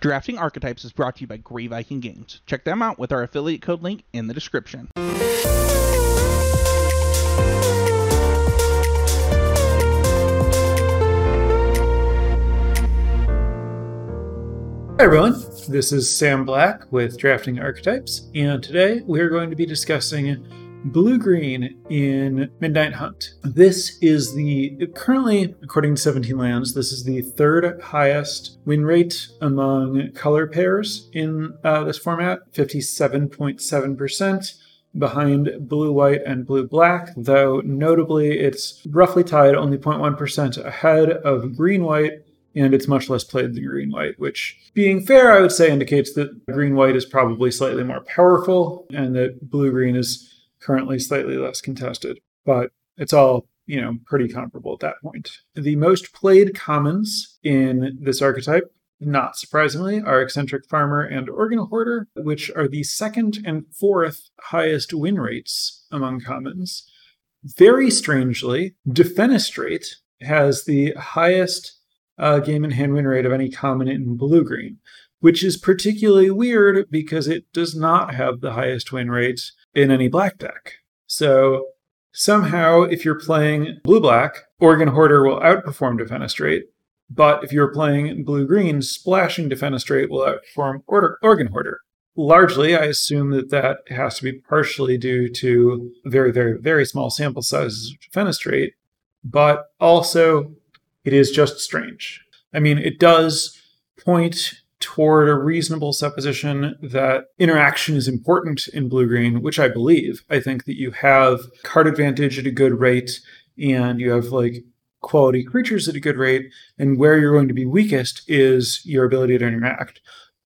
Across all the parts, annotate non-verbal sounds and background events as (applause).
Drafting Archetypes is brought to you by Grey Viking Games. Check them out with our affiliate code link in the description. Hi everyone, this is Sam Black with Drafting Archetypes, and today we are going to be discussing blue green in Midnight Hunt. This is the currently, according to 17 lands, this is the third highest win rate among color pairs in uh, this format 57.7%. Behind blue white and blue black, though notably it's roughly tied only 0.1% ahead of green white and it's much less played than green white, which, being fair, I would say indicates that green white is probably slightly more powerful and that blue green is currently slightly less contested. But it's all, you know, pretty comparable at that point. The most played commons in this archetype, not surprisingly, are Eccentric Farmer and Organ Hoarder, which are the second and fourth highest win rates among commons. Very strangely, Defenestrate has the highest uh, game in hand win rate of any common in blue green, which is particularly weird because it does not have the highest win rate in any black deck. So somehow, if you're playing blue black, Organ Hoarder will outperform Defenestrate. But if you're playing blue green, splashing Defenestrate will outperform Order- Organ Hoarder. Largely, I assume that that has to be partially due to very, very, very small sample sizes of Defenestrate, but also it is just strange. I mean, it does point toward a reasonable supposition that interaction is important in blue green, which I believe. I think that you have card advantage at a good rate and you have like quality creatures at a good rate, and where you're going to be weakest is your ability to interact.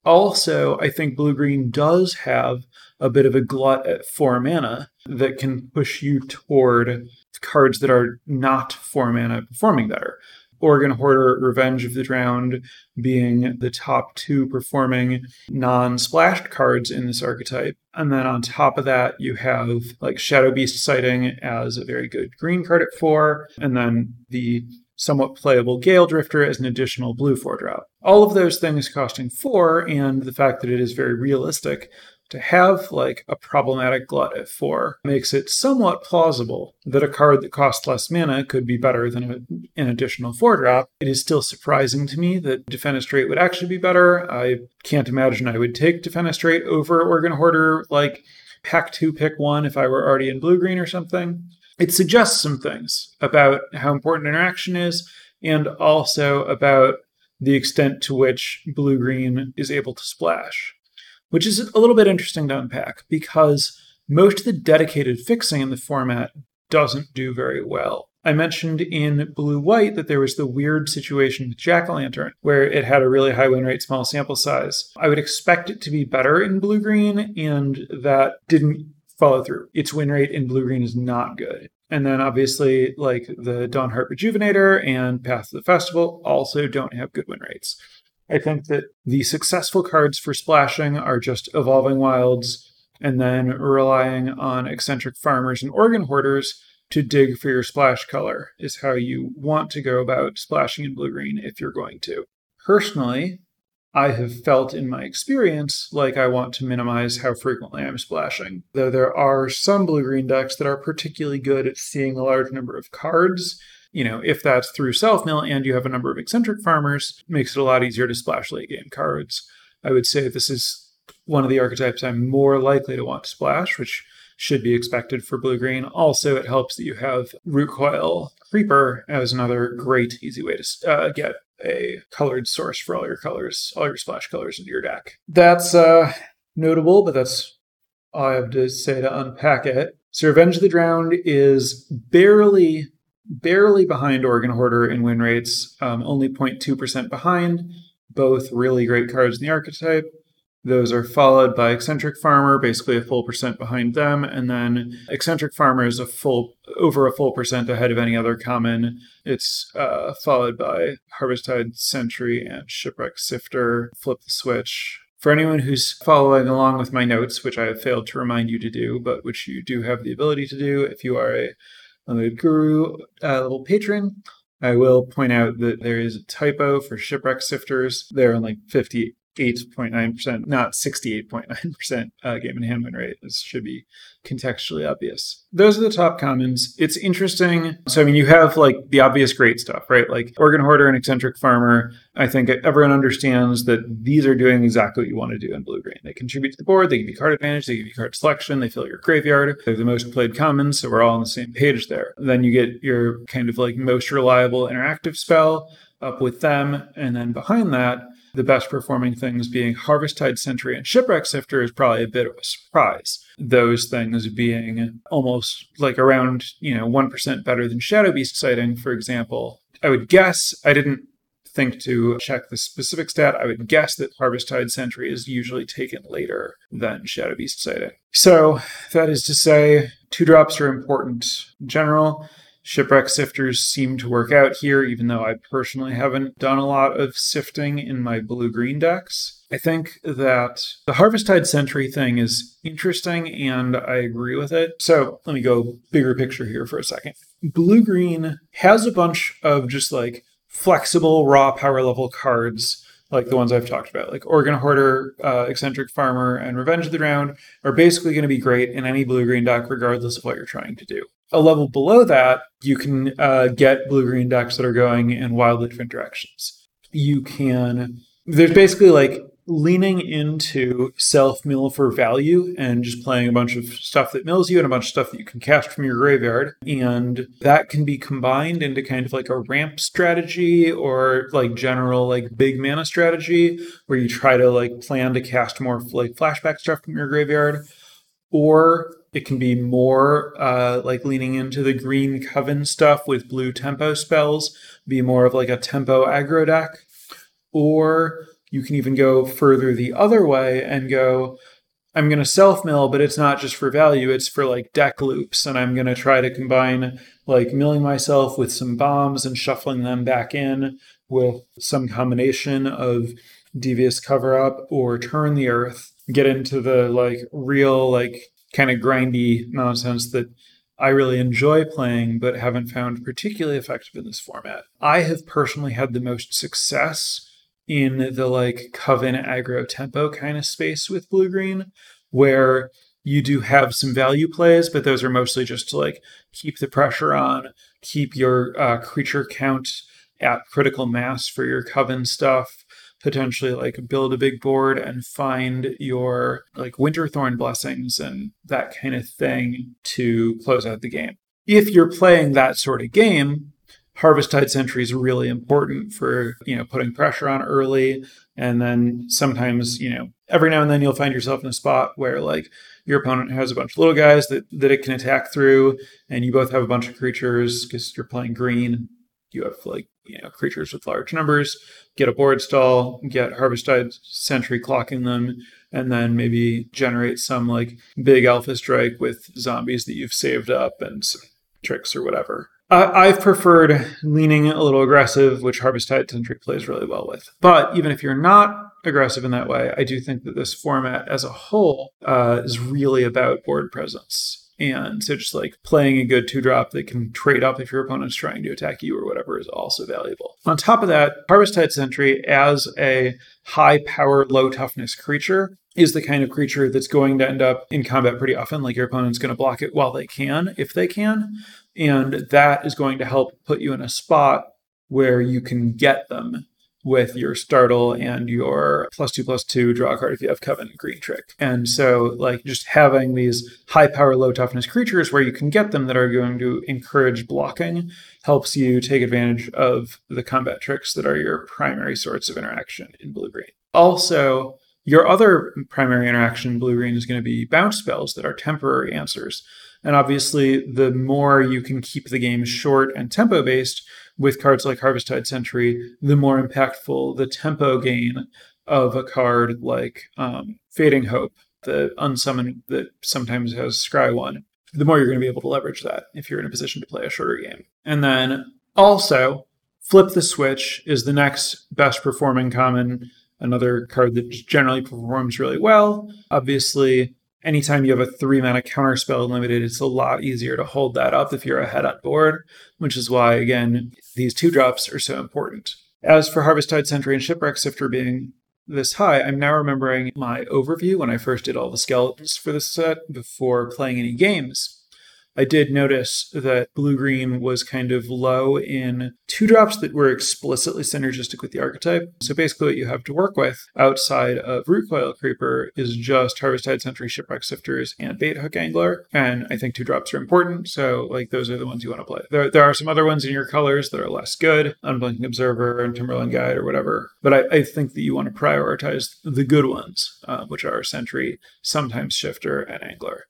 Also, I think blue green does have a bit of a glut at four mana that can push you toward cards that are not four mana performing better. Organ Hoarder, Revenge of the Drowned being the top two performing non splashed cards in this archetype. And then on top of that, you have like Shadow Beast Sighting as a very good green card at four, and then the somewhat playable Gale Drifter as an additional blue four drop. All of those things costing four, and the fact that it is very realistic to have like a problematic glut at four makes it somewhat plausible that a card that costs less mana could be better than a, an additional four drop. It is still surprising to me that Defenestrate would actually be better. I can't imagine I would take Defenestrate over Organ Hoarder like pack two, pick one if I were already in blue green or something. It suggests some things about how important interaction is and also about the extent to which blue green is able to splash which is a little bit interesting to unpack because most of the dedicated fixing in the format doesn't do very well. I mentioned in Blue White that there was the weird situation with Jack o' Lantern, where it had a really high win rate, small sample size. I would expect it to be better in Blue Green, and that didn't follow through. Its win rate in Blue Green is not good. And then obviously, like the Dawnhart Rejuvenator and Path of the Festival also don't have good win rates. I think that the successful cards for splashing are just evolving wilds and then relying on eccentric farmers and organ hoarders to dig for your splash color is how you want to go about splashing in blue green if you're going to. Personally, I have felt in my experience like I want to minimize how frequently I'm splashing. Though there are some blue green decks that are particularly good at seeing a large number of cards you know, if that's through self mill and you have a number of eccentric farmers, makes it a lot easier to splash late game cards. I would say this is one of the archetypes I'm more likely to want to splash, which should be expected for blue green. Also, it helps that you have root coil creeper as another great easy way to uh, get a colored source for all your colors, all your splash colors into your deck. That's uh, notable, but that's all I have to say to unpack it. So, Revenge of the Drowned is barely barely behind Organ Hoarder in win rates, um, only 0.2% behind. Both really great cards in the archetype. Those are followed by Eccentric Farmer, basically a full percent behind them, and then Eccentric Farmer is a full over a full percent ahead of any other common. It's uh, followed by Harvesttide Sentry and Shipwreck Sifter. Flip the switch. For anyone who's following along with my notes, which I have failed to remind you to do, but which you do have the ability to do if you are a Unlimited Guru uh, level patron. I will point out that there is a typo for shipwreck sifters. They're in like 50 8.9%, not 68.9% uh, game and hand win rate. This should be contextually obvious. Those are the top commons. It's interesting. So, I mean, you have like the obvious great stuff, right? Like Organ Hoarder and Eccentric Farmer. I think everyone understands that these are doing exactly what you want to do in blue green. They contribute to the board, they give you card advantage, they give you card selection, they fill your graveyard. They're the most played commons, so we're all on the same page there. Then you get your kind of like most reliable interactive spell up with them. And then behind that, the best performing things being Harvest Tide Sentry and Shipwreck Sifter is probably a bit of a surprise. Those things being almost like around, you know, 1% better than Shadow Beast Sighting, for example. I would guess, I didn't think to check the specific stat, I would guess that Harvest Tide Sentry is usually taken later than Shadow Beast Sighting. So that is to say, two drops are important in general. Shipwreck sifters seem to work out here, even though I personally haven't done a lot of sifting in my blue green decks. I think that the Harvesttide Sentry thing is interesting and I agree with it. So let me go bigger picture here for a second. Blue green has a bunch of just like flexible raw power level cards like the ones I've talked about, like Organ Hoarder, uh, Eccentric Farmer, and Revenge of the Drowned, are basically going to be great in any blue green deck, regardless of what you're trying to do. A level below that, you can uh, get blue green decks that are going in wildly different directions. You can, there's basically like leaning into self mill for value and just playing a bunch of stuff that mills you and a bunch of stuff that you can cast from your graveyard. And that can be combined into kind of like a ramp strategy or like general like big mana strategy where you try to like plan to cast more like flashback stuff from your graveyard. Or it can be more uh, like leaning into the green coven stuff with blue tempo spells, be more of like a tempo aggro deck. Or you can even go further the other way and go, I'm going to self mill, but it's not just for value, it's for like deck loops. And I'm going to try to combine like milling myself with some bombs and shuffling them back in with some combination of devious cover up or turn the earth, get into the like real, like kind of grindy nonsense that I really enjoy playing, but haven't found particularly effective in this format. I have personally had the most success in the like coven aggro tempo kind of space with blue green where you do have some value plays but those are mostly just to like keep the pressure on keep your uh, creature count at critical mass for your coven stuff potentially like build a big board and find your like winterthorn blessings and that kind of thing to close out the game. If you're playing that sort of game Harvest Tide Sentry is really important for you know putting pressure on early. And then sometimes you know every now and then you'll find yourself in a spot where like your opponent has a bunch of little guys that that it can attack through and you both have a bunch of creatures because you're playing green. You have like you know creatures with large numbers get a board stall get Harvesttide Sentry clocking them and then maybe generate some like big alpha strike with zombies that you've saved up and tricks or whatever I've preferred leaning a little aggressive, which Harvesttide Sentry plays really well with. But even if you're not aggressive in that way, I do think that this format as a whole uh, is really about board presence. And so just like playing a good two drop that can trade up if your opponent's trying to attack you or whatever is also valuable. On top of that, Harvesttide Sentry as a high power, low toughness creature is the kind of creature that's going to end up in combat pretty often. Like your opponent's going to block it while they can, if they can. And that is going to help put you in a spot where you can get them with your startle and your plus two plus two draw card if you have covenant green trick. And so like just having these high power, low toughness creatures where you can get them that are going to encourage blocking helps you take advantage of the combat tricks that are your primary sorts of interaction in blue green. Also, your other primary interaction in blue green is going to be bounce spells that are temporary answers. And obviously, the more you can keep the game short and tempo based with cards like Harvesttide Sentry, the more impactful the tempo gain of a card like um, Fading Hope, the unsummon that sometimes has Scry 1. The more you're going to be able to leverage that if you're in a position to play a shorter game. And then also, Flip the Switch is the next best performing common, another card that generally performs really well. Obviously, anytime you have a three mana counterspell limited, it's a lot easier to hold that up if you're ahead on board, which is why, again, these two drops are so important. As for Harvest Tide Sentry and Shipwreck Sifter being this high, I'm now remembering my overview when I first did all the skeletons for this set before playing any games. I did notice that blue green was kind of low in two drops that were explicitly synergistic with the archetype. So basically, what you have to work with outside of Root Coil Creeper is just Harvesttide Sentry, Shipwreck Sifters, and Bait Hook Angler. And I think two drops are important. So, like, those are the ones you want to play. There, there are some other ones in your colors that are less good Unblinking Observer and Timberland Guide or whatever. But I, I think that you want to prioritize the good ones, uh, which are Sentry, sometimes Sifter, and Angler.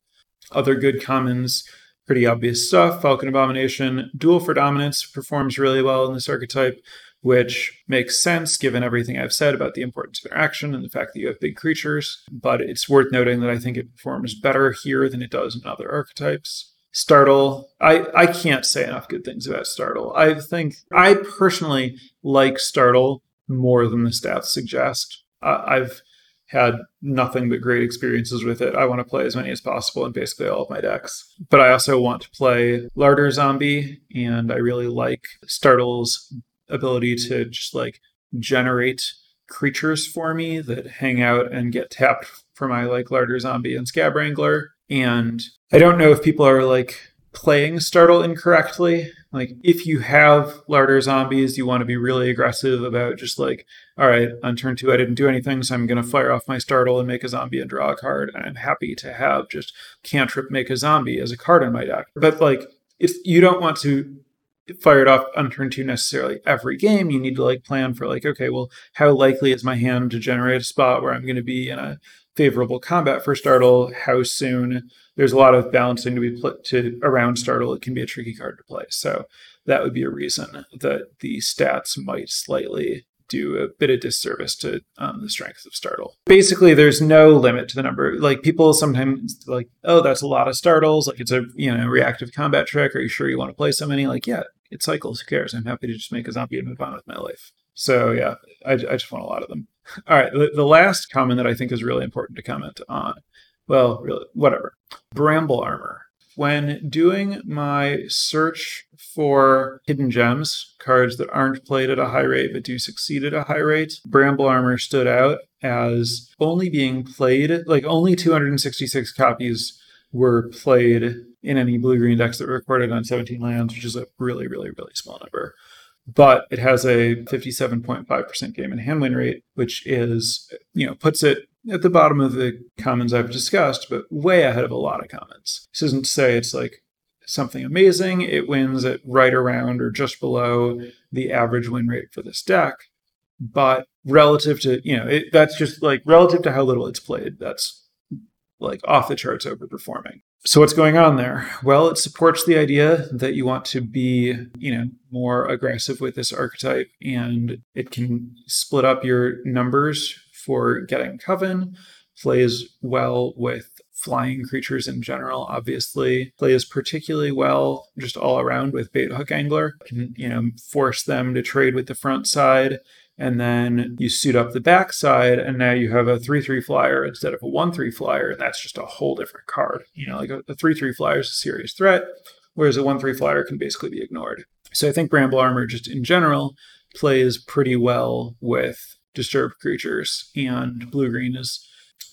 Other good commons pretty obvious stuff. Falcon Abomination, Duel for Dominance performs really well in this archetype, which makes sense given everything I've said about the importance of interaction and the fact that you have big creatures. But it's worth noting that I think it performs better here than it does in other archetypes. Startle, I, I can't say enough good things about Startle. I think I personally like Startle more than the stats suggest. Uh, I've had nothing but great experiences with it. I want to play as many as possible in basically all of my decks. But I also want to play Larder Zombie, and I really like Startle's ability to just like generate creatures for me that hang out and get tapped for my like Larder Zombie and Scab Wrangler. And I don't know if people are like playing Startle incorrectly. Like, if you have larder zombies, you want to be really aggressive about just like, all right, on turn two, I didn't do anything, so I'm going to fire off my Startle and make a zombie and draw a card. And I'm happy to have just cantrip make a zombie as a card in my deck. But like, if you don't want to fire it off on turn two necessarily every game, you need to like plan for like, okay, well, how likely is my hand to generate a spot where I'm going to be in a favorable combat for Startle? How soon? there's a lot of balancing to be put to around Startle. It can be a tricky card to play. So that would be a reason that the stats might slightly do a bit of disservice to um, the strength of Startle. Basically, there's no limit to the number. Like people sometimes like, oh, that's a lot of Startles. Like it's a you know reactive combat trick. Are you sure you want to play so many? Like, yeah, it cycles. Who cares? I'm happy to just make a zombie and move on with my life. So yeah, I, I just want a lot of them. All right, the, the last comment that I think is really important to comment on well, really, whatever. Bramble armor. When doing my search for hidden gems, cards that aren't played at a high rate but do succeed at a high rate, Bramble armor stood out as only being played, like only 266 copies were played in any blue green decks that were recorded on 17 lands, which is a really, really, really small number. But it has a 57.5% game and hand win rate, which is, you know, puts it at the bottom of the commons I've discussed, but way ahead of a lot of commons. This isn't to say it's like something amazing. It wins at right around or just below the average win rate for this deck. But relative to, you know, it, that's just like relative to how little it's played, that's like off the charts overperforming. So what's going on there? Well, it supports the idea that you want to be, you know, more aggressive with this archetype and it can split up your numbers for getting Coven, plays well with flying creatures in general, obviously. Plays particularly well just all around with Bait Hook Angler. Can, you know, force them to trade with the front side. And then you suit up the back side, and now you have a 3 3 flyer instead of a 1 3 flyer, and that's just a whole different card. You know, like a 3 3 flyer is a serious threat, whereas a 1 3 flyer can basically be ignored. So I think Bramble Armor, just in general, plays pretty well with disturbed creatures, and blue green is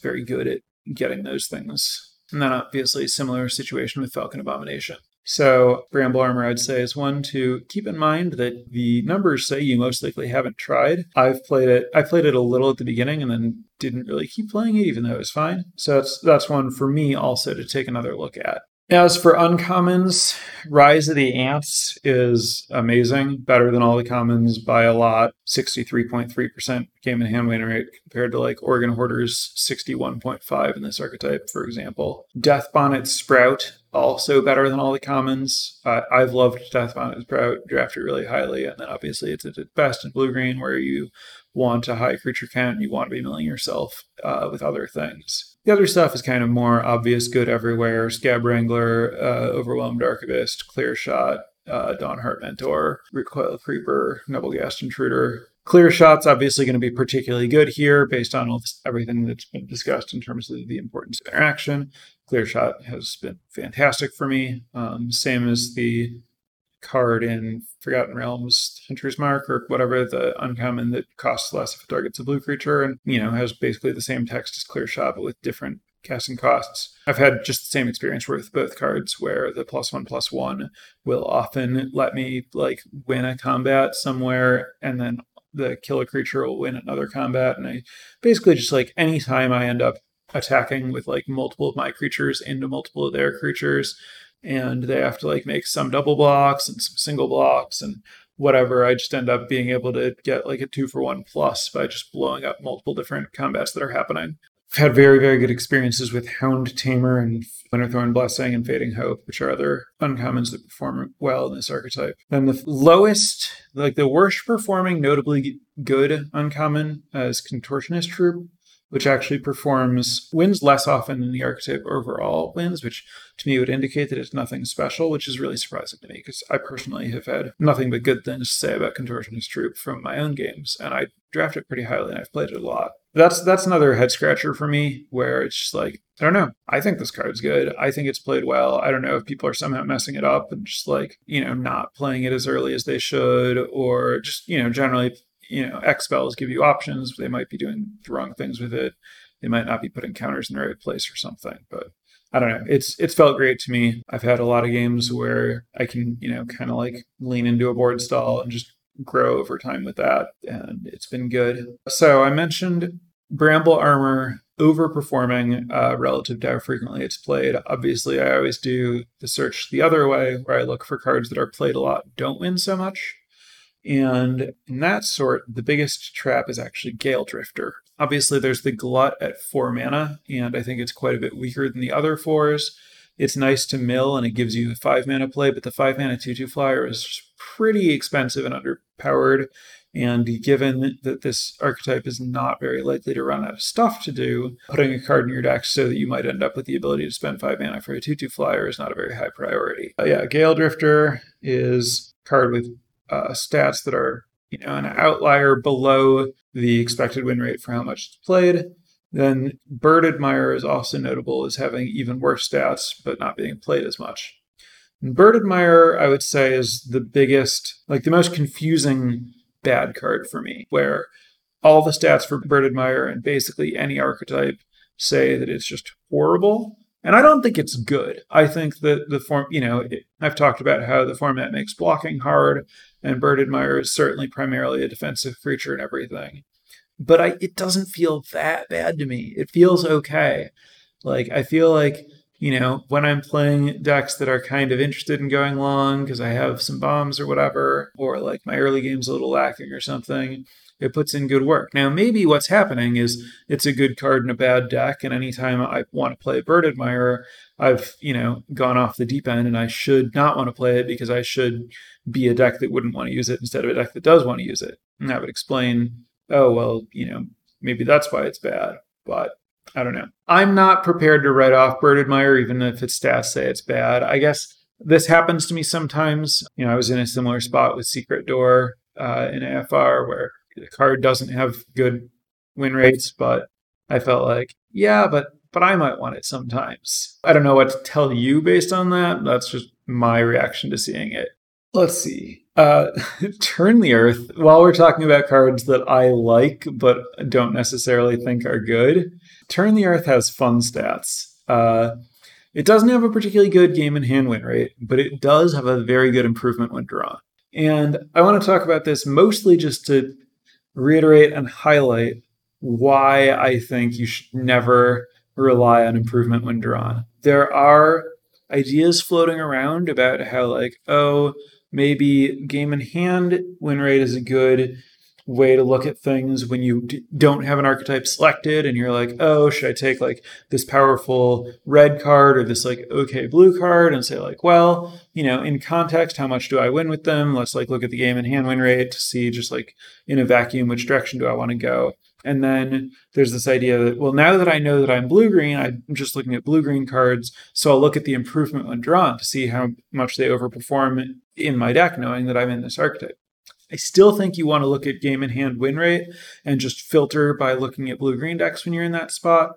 very good at getting those things. And then obviously similar situation with Falcon Abomination. So Bramble Armor, I'd say, is one to keep in mind that the numbers say you most likely haven't tried. I've played it. I played it a little at the beginning and then didn't really keep playing it, even though it was fine. So that's that's one for me also to take another look at. As for uncommons, Rise of the Ants is amazing, better than all the commons by a lot. 63.3% game in hand win rate compared to like Organ Hoarder's 61.5 in this archetype, for example. Death Bonnet Sprout, also better than all the commons. Uh, I've loved Death Bonnet Sprout, drafted really highly, and then obviously it's at its best in blue green where you want a high creature count, you want to be milling yourself uh, with other things. The other stuff is kind of more obvious, good everywhere. Scab Wrangler, uh, Overwhelmed Archivist, Clear Shot, uh, Dawnhart Mentor, Rootcoil Creeper, Nebelgast Intruder. Clear Shot's obviously going to be particularly good here based on this, everything that's been discussed in terms of the importance of interaction. Clear Shot has been fantastic for me. Um, same as the card in Forgotten Realms, Hunter's Mark, or whatever, the uncommon that costs less if it targets a blue creature and, you know, has basically the same text as Clear Shot, but with different casting costs. I've had just the same experience with both cards where the plus one plus one will often let me like win a combat somewhere and then the killer creature will win another combat. And I basically just like anytime I end up attacking with like multiple of my creatures into multiple of their creatures, and they have to like make some double blocks and some single blocks and whatever. I just end up being able to get like a two for one plus by just blowing up multiple different combats that are happening. I've had very, very good experiences with Hound Tamer and Winterthorn Blessing and Fading Hope, which are other uncommons that perform well in this archetype. Then the lowest, like the worst performing, notably good uncommon uh, is Contortionist Troupe which actually performs wins less often than the archetype overall wins, which to me would indicate that it's nothing special, which is really surprising to me because I personally have had nothing but good things to say about Contortionist Troupe from my own games, and I draft it pretty highly and I've played it a lot. That's that's another head scratcher for me where it's just like I don't know. I think this card's good. I think it's played well. I don't know if people are somehow messing it up and just like, you know, not playing it as early as they should or just, you know, generally you know, X spells give you options. They might be doing the wrong things with it. They might not be putting counters in the right place or something. But I don't know. It's it's felt great to me. I've had a lot of games where I can, you know, kind of like lean into a board stall and just grow over time with that. And it's been good. So I mentioned Bramble Armor overperforming uh, relative to how frequently it's played. Obviously, I always do the search the other way, where I look for cards that are played a lot, don't win so much. And in that sort, the biggest trap is actually Gale Drifter. Obviously, there's the Glut at four mana, and I think it's quite a bit weaker than the other fours. It's nice to mill and it gives you five mana play, but the five mana 2 2 flyer is pretty expensive and underpowered. And given that this archetype is not very likely to run out of stuff to do, putting a card in your deck so that you might end up with the ability to spend five mana for a 2 2 flyer is not a very high priority. Yeah, Gale Drifter is card with uh, stats that are you know an outlier below the expected win rate for how much it's played. Then Bird Admirer is also notable as having even worse stats, but not being played as much. And Bird Admirer, I would say, is the biggest, like the most confusing bad card for me, where all the stats for Bird Admirer and basically any archetype say that it's just horrible. And I don't think it's good. I think that the form, you know, it, I've talked about how the format makes blocking hard, and Bird Admirer is certainly primarily a defensive creature and everything. But I, it doesn't feel that bad to me. It feels okay. Like, I feel like, you know, when I'm playing decks that are kind of interested in going long because I have some bombs or whatever, or like my early game's a little lacking or something, it puts in good work. Now, maybe what's happening is it's a good card in a bad deck, and anytime I want to play a Bird Admirer, I've you know gone off the deep end, and I should not want to play it because I should be a deck that wouldn't want to use it instead of a deck that does want to use it. And that would explain, oh well, you know, maybe that's why it's bad. But I don't know. I'm not prepared to write off Bird Admirer, even if its stats say it's bad. I guess this happens to me sometimes. You know, I was in a similar spot with Secret Door uh, in AFR where the card doesn't have good win rates, but I felt like, yeah, but but I might want it sometimes. I don't know what to tell you based on that. That's just my reaction to seeing it. Let's see. Uh, (laughs) Turn the Earth. While we're talking about cards that I like but don't necessarily think are good, Turn the Earth has fun stats. Uh, it doesn't have a particularly good game in hand win rate, but it does have a very good improvement when drawn. And I want to talk about this mostly just to reiterate and highlight why I think you should never rely on improvement when drawn. There are ideas floating around about how, like, oh, maybe game in hand win rate is a good way to look at things when you d- don't have an archetype selected and you're like, oh, should I take like this powerful red card or this like okay blue card and say like, well, you know, in context, how much do I win with them? Let's like look at the game and hand win rate to see just like in a vacuum which direction do I want to go. And then there's this idea that, well, now that I know that I'm blue green, I'm just looking at blue green cards. So I'll look at the improvement when drawn to see how much they overperform in my deck, knowing that I'm in this archetype. I still think you want to look at game in hand win rate and just filter by looking at blue green decks when you're in that spot.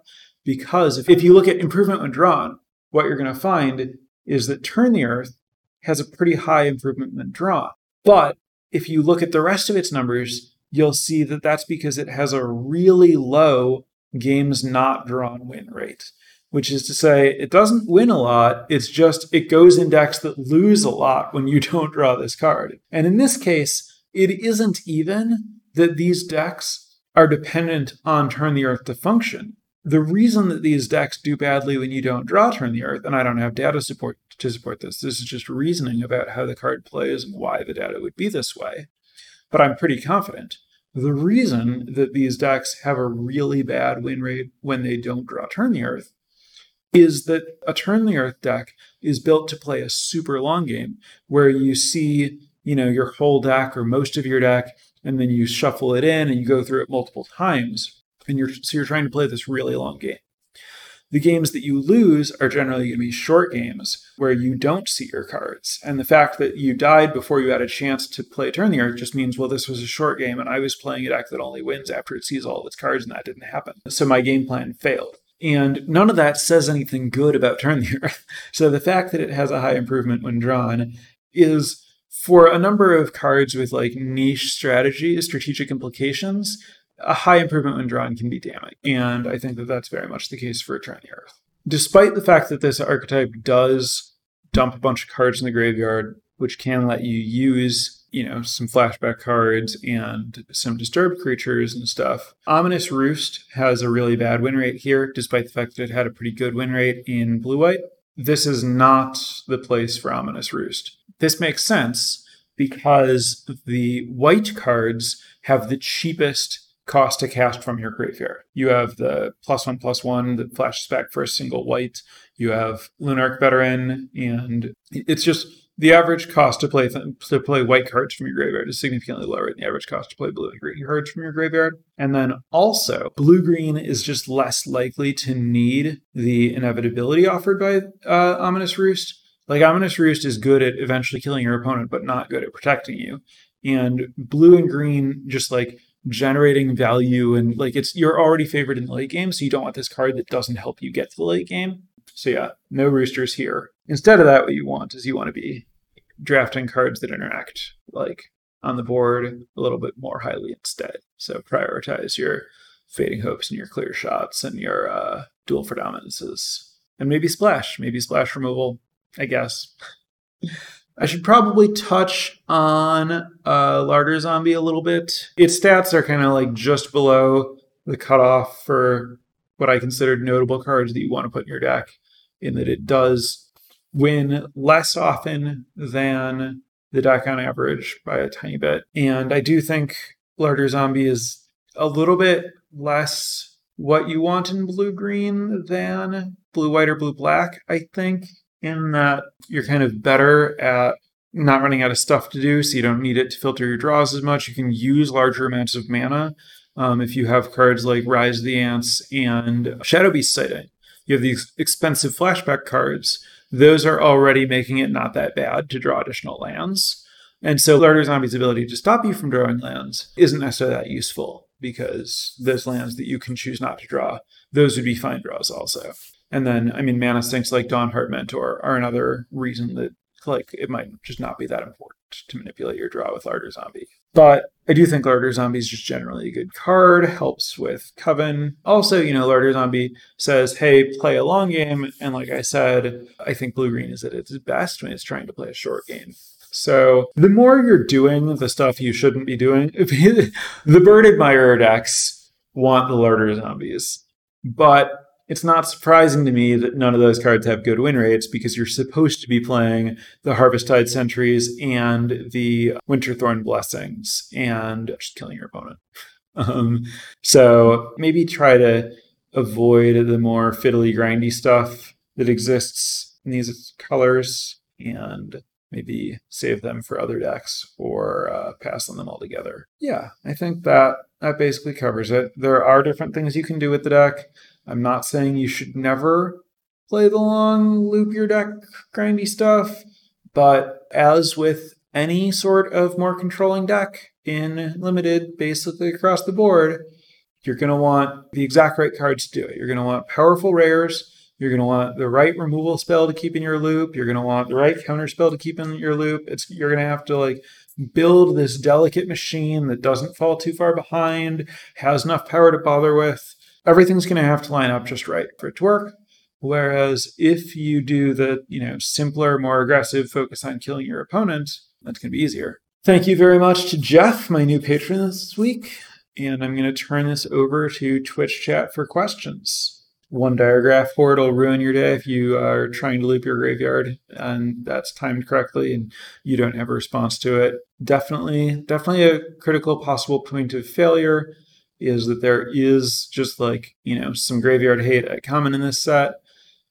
Because if, if you look at improvement when drawn, what you're going to find is that Turn the Earth has a pretty high improvement when drawn. But if you look at the rest of its numbers, you'll see that that's because it has a really low games not drawn win rate, which is to say, it doesn't win a lot. It's just it goes in decks that lose a lot when you (laughs) don't draw this card. And in this case, it isn't even that these decks are dependent on Turn the Earth to function. The reason that these decks do badly when you don't draw Turn the Earth, and I don't have data support to support this, this is just reasoning about how the card plays and why the data would be this way. But I'm pretty confident. The reason that these decks have a really bad win rate when they don't draw Turn the Earth is that a Turn the Earth deck is built to play a super long game where you see, you know, your whole deck or most of your deck and then you shuffle it in and you go through it multiple times. And you're so you're trying to play this really long game. The games that you lose are generally going to be short games where you don't see your cards. And the fact that you died before you had a chance to play Turn the Earth just means, well, this was a short game and I was playing a deck that only wins after it sees all of its cards, and that didn't happen. So my game plan failed. And none of that says anything good about Turn the Earth. (laughs) So the fact that it has a high improvement when drawn is for a number of cards with like niche strategies, strategic implications, a high improvement when drawn can be damning. And I think that that's very much the case for Turn the Earth. Despite the fact that this archetype does dump a bunch of cards in the graveyard, which can let you use, you know, some flashback cards and some disturbed creatures and stuff. Ominous Roost has a really bad win rate here, despite the fact that it had a pretty good win rate in blue white. This is not the place for Ominous Roost. This makes sense because the white cards have the cheapest cost to cast from your graveyard. You have the plus one plus one that flashes back for a single white. You have Lunarch Veteran, and it's just the average cost to play th- to play white cards from your graveyard is significantly lower than the average cost to play blue and green cards from your graveyard. And then also, blue green is just less likely to need the inevitability offered by uh, Ominous Roost. Like Ominous Roost is good at eventually killing your opponent, but not good at protecting you. And blue and green just like generating value and like it's you're already favored in the late game, so you don't want this card that doesn't help you get to the late game. So yeah, no roosters here. Instead of that, what you want is you want to be drafting cards that interact like on the board a little bit more highly instead. So prioritize your fading hopes and your clear shots and your uh, duel for dominances. And maybe splash, maybe splash removal, I guess. (laughs) I should probably touch on uh, Larder Zombie a little bit. Its stats are kind of like just below the cutoff for what I considered notable cards that you want to put in your deck, in that it does win less often than the deck on average by a tiny bit. And I do think Larder Zombie is a little bit less what you want in blue green than blue white or blue black, I think in that you're kind of better at not running out of stuff to do, so you don't need it to filter your draws as much. You can use larger amounts of mana um, if you have cards like Rise of the Ants and Shadow Beast Sighting. You have these expensive flashback cards. Those are already making it not that bad to draw additional lands. And so Larder Zombie's ability to stop you from drawing lands isn't necessarily that useful because those lands that you can choose not to draw, those would be fine draws also. And then, I mean, mana sinks like Dawnhart Mentor are another reason that like it might just not be that important to manipulate your draw with Larder Zombie. But I do think Larder Zombie is just generally a good card, helps with Coven. Also, you know, Larder Zombie says, hey, play a long game. And like I said, I think Blue Green is at its best when it's trying to play a short game. So the more you're doing the stuff you shouldn't be doing, (laughs) the Bird Admirer decks want the Larder Zombies. But it's not surprising to me that none of those cards have good win rates because you're supposed to be playing the Harvesttide Sentries and the Winterthorn Blessings and just killing your opponent. (laughs) Um, so maybe try to avoid the more fiddly, grindy stuff that exists in these colors and maybe save them for other decks or uh, pass on them altogether. Yeah, I think that that basically covers it. There are different things you can do with the deck. I'm not saying you should never play the long loop your deck grindy stuff, but as with any sort of more controlling deck in limited, basically across the board, you're going to want the exact right cards to do it. You're going to want powerful rares You're going to want the right removal spell to keep in your loop. You're going to want the right counter spell to keep in your loop. It's you're going to have to like build this delicate machine that doesn't fall too far behind, has enough power to bother with. Everything's going to have to line up just right for it to work. Whereas if you do the, you know, simpler, more aggressive focus on killing your opponent, that's going to be easier. Thank you very much to Jeff, my new patron this week. And I'm going to turn this over to Twitch chat for questions one diregraf horde will ruin your day if you are trying to loop your graveyard and that's timed correctly and you don't have a response to it. Definitely, definitely a critical possible point of failure is that there is just like, you know, some graveyard hate at common in this set.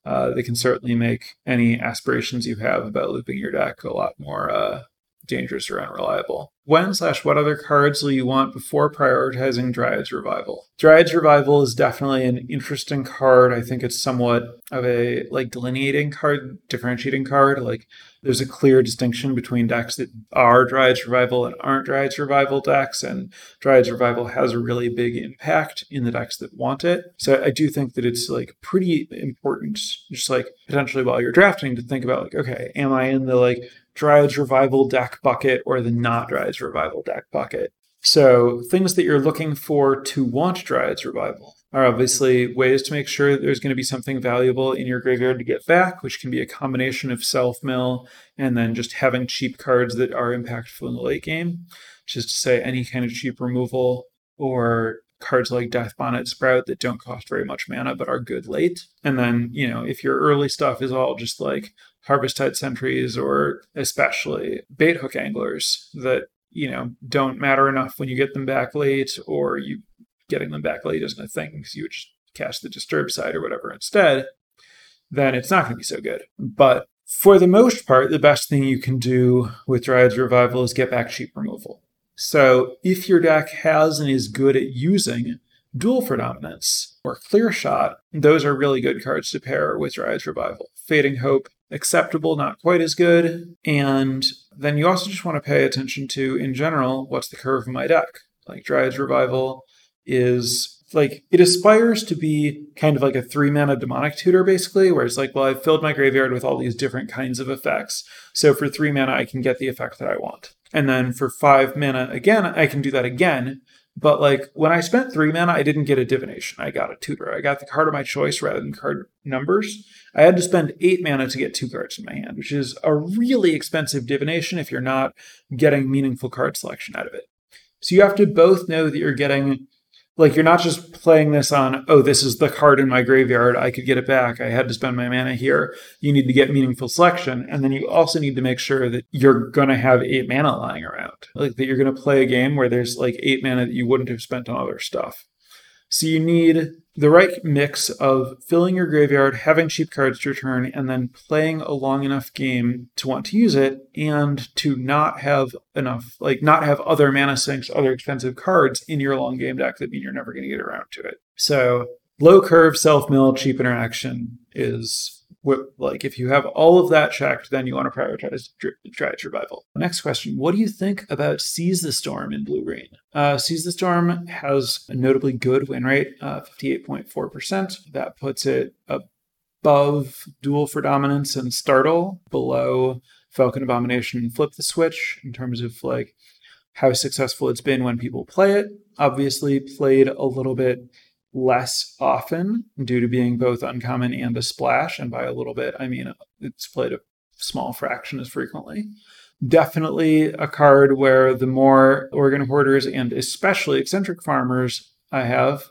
Uh, they can certainly make any aspirations you have about looping your deck a lot more uh, dangerous or unreliable. When slash what other cards will you want before prioritizing Dryad's Revival? Dryad's Revival is definitely an interesting card. I think it's somewhat of a like delineating card, differentiating card. Like there's a clear distinction between decks that are Dryad's Revival and aren't Dryad's Revival decks, and Dryad's Revival has a really big impact in the decks that want it. So I do think that it's like pretty important, just like potentially while you're drafting, to think about like, okay, am I in the like Dryad's Revival deck bucket or the not Dryad's Revival deck bucket. So, things that you're looking for to want Dryad's Revival are obviously ways to make sure there's going to be something valuable in your graveyard to get back, which can be a combination of self mill and then just having cheap cards that are impactful in the late game, which is to say, any kind of cheap removal or cards like Death Bonnet Sprout that don't cost very much mana but are good late. And then, you know, if your early stuff is all just like Harvesttide Sentries or especially bait hook anglers that, you know, don't matter enough when you get them back late or you getting them back late isn't a thing because you would just cast the Disturb side or whatever instead, then it's not going to be so good. But for the most part, the best thing you can do with Dryad's Revival is get back cheap removal. So if your deck has and is good at using duel for Dominance or Clear Shot, those are really good cards to pair with Dryad's Revival. Fading Hope, acceptable, not quite as good. And then you also just want to pay attention to, in general, what's the curve of my deck? Like Dryad's Revival is like it aspires to be kind of like a three mana demonic tutor basically where it's like well i've filled my graveyard with all these different kinds of effects so for three mana i can get the effect that i want and then for five mana again i can do that again but like when i spent three mana i didn't get a divination i got a tutor i got the card of my choice rather than card numbers i had to spend eight mana to get two cards in my hand which is a really expensive divination if you're not getting meaningful card selection out of it. So you have to both know that you're getting like you're not just playing this on oh this is the card in my graveyard i could get it back. I had to spend my mana here. You need to get meaningful selection and then you also need to make sure that you're going to have eight mana lying around. Like that you're going to play a game where there's like eight mana that you wouldn't have spent on other stuff so you need the right mix of filling your graveyard, having cheap cards to return, and then playing a long enough game to want to use it, and to not have enough, like not have other mana sinks, other expensive cards in your long game deck that mean you're never going to get around to it. So low curve, self mill, cheap interaction is like if you have all of that checked, then you want to prioritize Dryad Revival. Next question: What do you think about Seize the Storm in Blue Green? Uh, Seize the Storm has a notably good win rate, uh, fifty-eight point four percent. That puts it above Duel for Dominance and Startle, below Falcon Abomination and Flip the Switch in terms of like how successful it's been when people play it. Obviously, played a little bit less often due to being both uncommon and a splash. And by a little bit, I mean it's played a small fraction as frequently. Definitely a card where the more organ hoarders and especially eccentric farmers I have,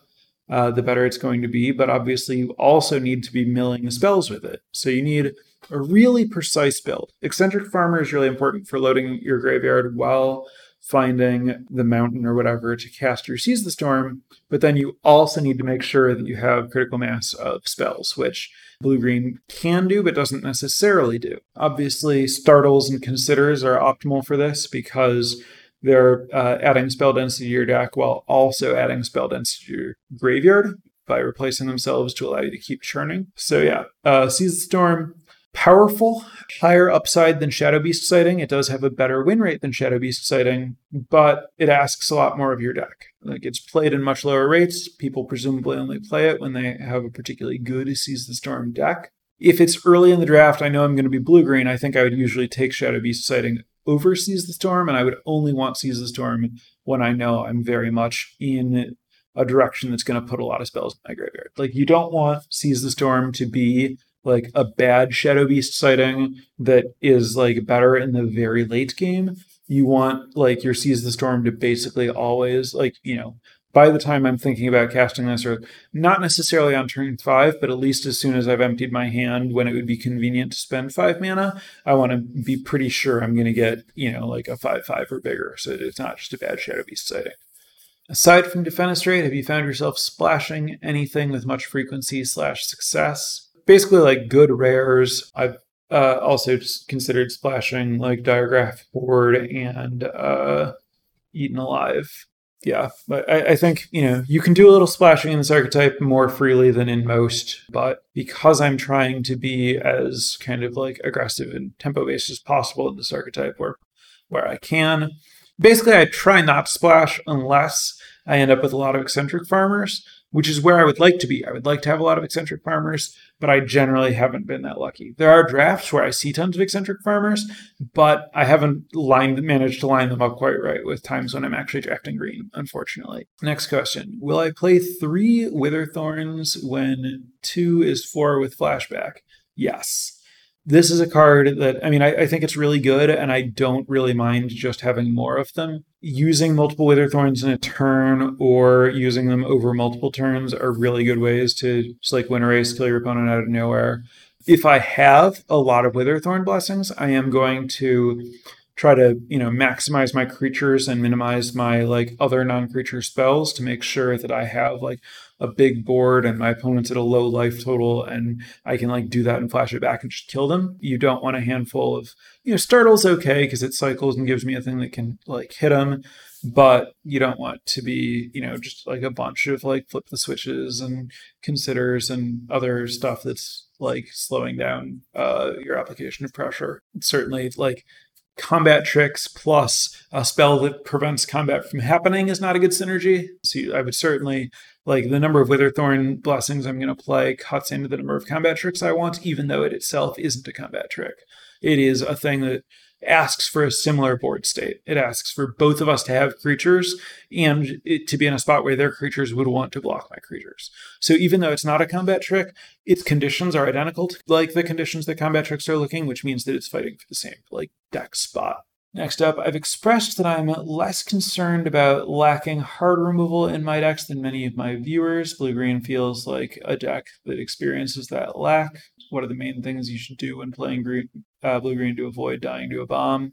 uh, the better it's going to be. But obviously, you also need to be milling spells with it. So you need a really precise build. Eccentric farmer is really important for loading your graveyard while finding the mountain or whatever to cast your Seize the Storm, but then you also need to make sure that you have critical mass of spells, which blue green can do but doesn't necessarily do. Obviously, startles and considers are optimal for this because they're uh, adding spell density to your deck while also adding spell density to your graveyard by replacing themselves to allow you to keep churning. So yeah, uh, Seize the Storm powerful, higher upside than Shadow Beast sighting. It does have a better win rate than Shadow Beast sighting, but it asks a lot more of your deck. Like it's played in much lower rates. People presumably only play it when they have a particularly good Seize the Storm deck. If it's early in the draft, I know I'm going to be blue green. I think I would usually take Shadow Beast sighting over Seize the Storm, and I would only want Seize the Storm when I know I'm very much in a direction that's going to put a lot of spells in my graveyard. Like you don't want Seize the Storm to be like a bad Shadow Beast sighting that is like better in the very late game. You want like your Seize the Storm to basically always like, you know, by the time I'm thinking about casting this, or not necessarily on turn five, but at least as soon as I've emptied my hand when it would be convenient to spend five mana, I want to be pretty sure I'm going to get, you know, like a five five or bigger. So it's not just a bad Shadow Beast sighting. Aside from Defenestrate, have you found yourself splashing anything with much frequency slash success? Basically, like good rares. I've uh, also considered splashing like Diagraph Board and uh, Eaten Alive. Yeah, but I, I, think, you know, you can do a little splashing in this archetype more freely than in most, but because I'm trying to be as kind of like aggressive and tempo based as possible in this archetype where where I can, basically I try not to splash unless I end up with a lot of eccentric farmers, which is where I would like to be. I would like to have a lot of eccentric farmers, but I generally haven't been that lucky. There are drafts where I see tons of eccentric farmers, but I haven't lined managed to line them up quite right with times when I'm actually drafting green, unfortunately. Next question. Will I play three Winterthorns when two is four with flashback? Yes this is a card that I mean I, I, think it's really good, and I don't really mind just having more of them. Using multiple Winterthorns in a turn or using them over multiple turns are really good ways to just like win a race, kill your opponent out of nowhere. If I have a lot of Winterthorn blessings, I am going to try to you know maximize my creatures and minimize my like other non-creature spells to make sure that I have like a big board and my opponent's at a low life total and I can like do that and flash it back and just kill them. You don't want a handful of, you know, Startle's okay because it cycles and gives me a thing that can like hit them, but you don't want to be, you know, just like a bunch of like flip the switches and considers and other stuff that's like slowing down uh, your application of pressure. Certainly, like combat tricks plus a spell that prevents combat from happening is not a good synergy. So I would certainly like the number of Winterthorn blessings I'm going to play cuts into the number of combat tricks I want, even though it itself isn't a combat trick. It is a thing that asks for a similar board state. It asks for both of us to have creatures and it to be in a spot where their creatures would want to block my creatures. So even though it's not a combat trick, its conditions are identical to like the conditions that combat tricks are looking, which means that it's fighting for the same like deck spot. Next up, I've expressed that I'm less concerned about lacking hard removal in my decks than many of my viewers. Blue green feels like a deck that experiences that lack. What are the main things you should do when playing green, uh, blue green to avoid dying to a bomb?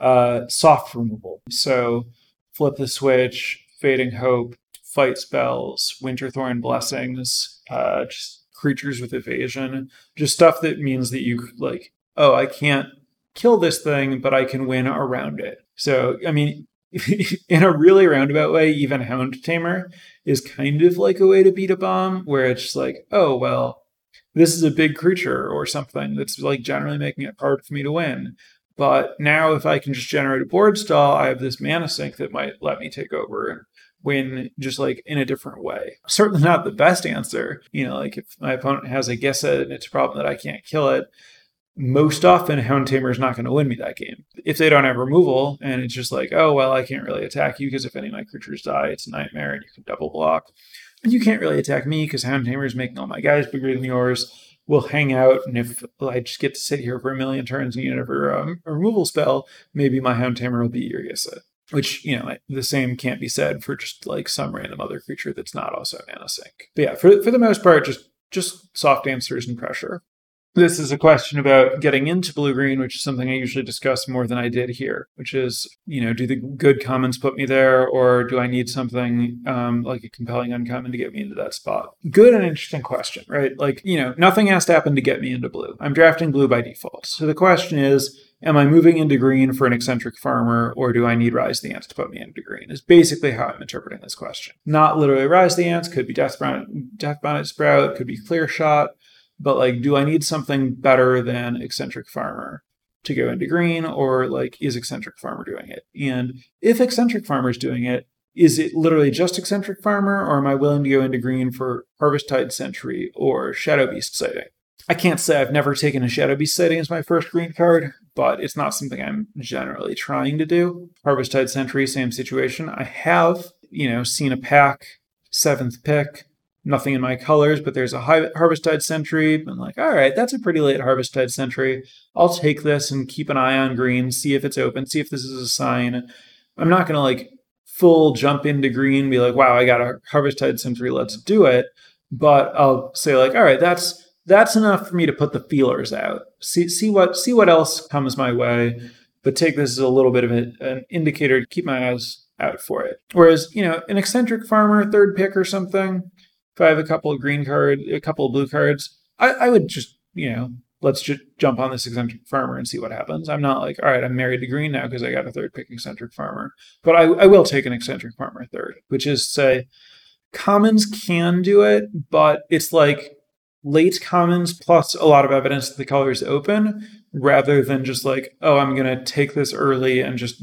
Uh, soft removal. So flip the switch, fading hope, fight spells, Winterthorn blessings, uh, just creatures with evasion, just stuff that means that you like, oh, I can't kill this thing, but I can win around it. So, I mean, (laughs) in a really roundabout way, even Hound Tamer is kind of like a way to beat a bomb, where it's just like, oh, well, this is a big creature or something that's like generally making it hard for me to win. But now, if I can just generate a board stall, I have this mana sink that might let me take over and win just like in a different way. Certainly not the best answer. You know, like if my opponent has a Geasa and it's a problem that I can't kill it, most often Hound Tamer is not going to win me that game. If they don't have removal and it's just like, oh, well, I can't really attack you because if any of my creatures die, it's a nightmare and you can double block. And you can't really attack me because Hound Tamer is making all my guys bigger than yours. We'll hang out, and if I just get to sit here for a million turns and you never um, a removal spell, maybe my Hound Tamer will be your Geasa. Which, you know, the same can't be said for just like some random other creature that's not also mana sink. But yeah, for, for the most part, just just soft answers and pressure. This is a question about getting into blue green, which is something I usually discuss more than I did here, which is, you know, do the good commons put me there, or do I need something um, like a compelling uncommon to get me into that spot? Good and interesting question, right? Like, you know, nothing has to happen to get me into blue. I'm drafting blue by default. So the question is, am I moving into green for an eccentric farmer, or do I need Rise the Ants to put me into green? Is basically how I'm interpreting this question. Not literally Rise the Ants, could be Death Bonnet, Death Bonnet Sprout, could be Clear Shot but like, do I need something better than eccentric farmer to go into green, or like, is eccentric farmer doing it? And if eccentric farmer is doing it, is it literally just eccentric farmer, or am I willing to go into green for Harvesttide Sentry or Shadow Beast sighting? I can't say I've never taken a Shadow Beast sighting as my first green card, but it's not something I'm generally trying to do. Harvesttide Sentry, same situation. I have, you know, seen a pack, seventh pick, nothing in my colors, but there's a Harvesttide Sentry. I'm like, all right, that's a pretty late Harvesttide Sentry. I'll take this and keep an eye on green, see if it's open, see if this is a sign. I'm not going to like full jump into green, be like, wow, I got a Harvesttide Sentry, let's do it. But I'll say like, all right, that's that's enough for me to put the feelers out. See see what see what else comes my way, but take this as a little bit of a, an indicator to keep my eyes out for it. Whereas, you know, an eccentric farmer, third pick or something, if I have a couple of green cards, a couple of blue cards, I, I would just, you know, let's just jump on this eccentric farmer and see what happens. I'm not like, all right, I'm married to green now because I got a third pick eccentric farmer. But I, I will take an eccentric farmer third, which is say commons can do it, but it's like late commons plus a lot of evidence that the color is open rather than just like, oh, I'm gonna take this early and just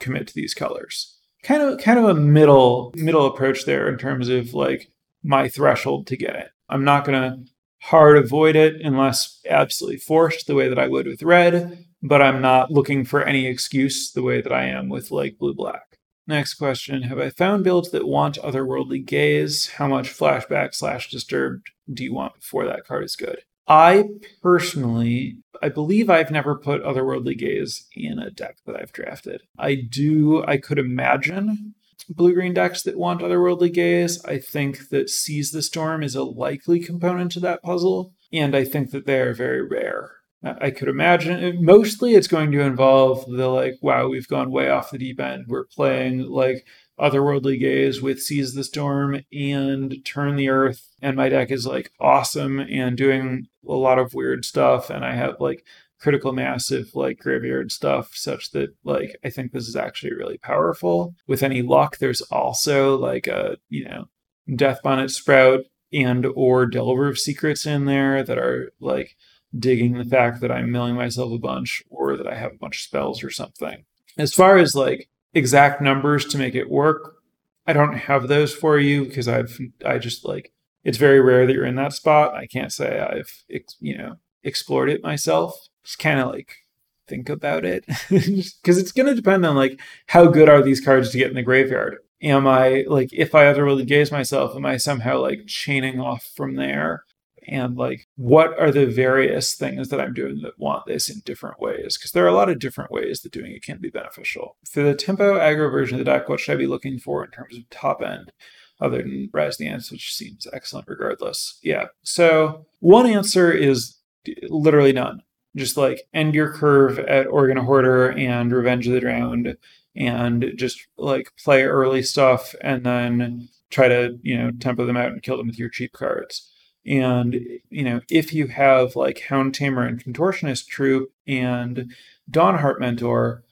commit to these colors. Kind of kind of a middle middle approach there in terms of like my threshold to get it. I'm not gonna hard avoid it unless absolutely forced the way that I would with red, but I'm not looking for any excuse the way that I am with like blue black. Next question Have I found builds that want otherworldly gaze? How much flashback slash disturbed do you want before that card is good? I personally, I believe I've never put otherworldly gaze in a deck that I've drafted. I do, I could imagine blue green decks that want otherworldly gaze. I think that Seize the Storm is a likely component to that puzzle, and I think that they are very rare. I could imagine uh, mostly it's going to involve the like, wow, we've gone way off the deep end. We're playing like otherworldly gaze with Seize the Storm and Turn the Earth, and my deck is like awesome and doing a lot of weird stuff, and I have like critical mass of like graveyard stuff such that like I think this is actually really powerful. With any luck, there's also like a you know Death Bonnet Sprout and or Delver of Secrets in there that are like digging the fact that I'm milling myself a bunch or that I have a bunch of spells or something. As far as like exact numbers to make it work, I don't have those for you because I've I just like it's very rare that you're in that spot. I can't say I've you know explored it myself. Just kind of like think about it (laughs) because it's going to depend on like how good are these cards to get in the graveyard. Am I like if I otherworldly gaze myself, am I somehow like chaining off from there? and like what are the various things that I'm doing that want this in different ways? Because there are a lot of different ways that doing it can be beneficial. For the tempo aggro version of the deck, what should I be looking for in terms of top end? Other than Ants, which seems excellent regardless. Yeah. So one answer is literally none. Just like end your curve at Organ Hoarder and Revenge of the Drowned and just like play early stuff and then try to, you know, tempo them out and kill them with your cheap cards. And, you know, if you have like Hound Tamer and Contortionist Troupe and Dawnhart Mentor,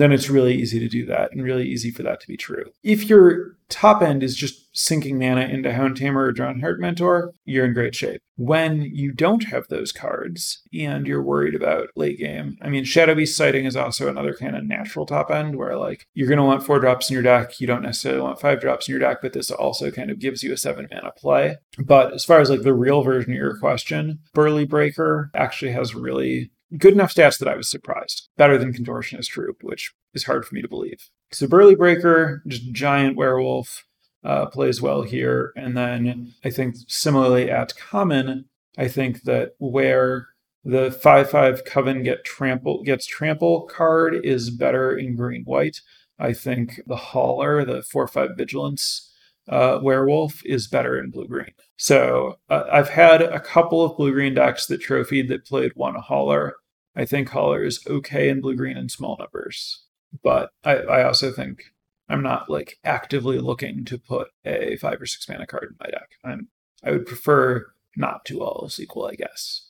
then it's really easy to do that and really easy for that to be true. If your top end is just sinking mana into Hound Tamer or Dawnhart Mentor, you're in great shape. When you don't have those cards and you're worried about late game, I mean, Shadow Beast Sighting is also another kind of natural top end where like you're going to want four drops in your deck. You don't necessarily want five drops in your deck, but this also kind of gives you a seven mana play. But as far as like the real version of your question, Burly Breaker actually has really good enough stats that I was surprised. Better than Contortionist Troupe, which is hard for me to believe. So Burly Breaker, just giant werewolf, uh, plays well here. And then I think similarly at common, I think that where the 5-5 Coven get trample gets trample card is better in green white. I think the Hauler, the 4-5 Vigilance uh, werewolf, is better in blue green. So uh, I've had a couple of blue green decks that trophied that played one Hauler. I think Hauler is okay in blue green in small numbers, but I, I also think I'm not like actively looking to put a five or six mana card in my deck. I'm I would prefer not to all else equal, I guess.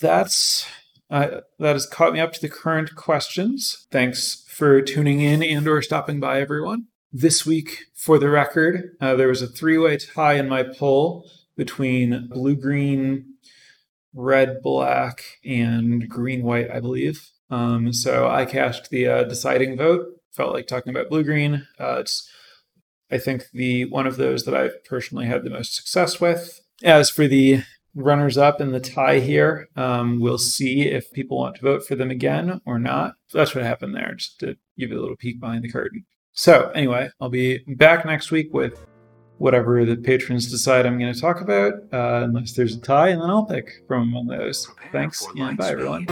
That's uh, that has caught me up to the current questions. Thanks for tuning in and or stopping by, everyone. This week, for the record, uh, there was a three-way tie in my poll between blue-green red, black, and green, white, I believe. Um, so I cast the uh, deciding vote. Felt like talking about blue green. Uh, it's I think the one of those that I've personally had the most success with. As for the runners up in the tie here, um, we'll see if people want to vote for them again or not. That's what happened there, just to give you a little peek behind the curtain. So, anyway, I'll be back next week with whatever the patrons decide I'm going to talk about, uh, unless there's a tie, and then I'll pick from among those. Thanks, and bye, everyone.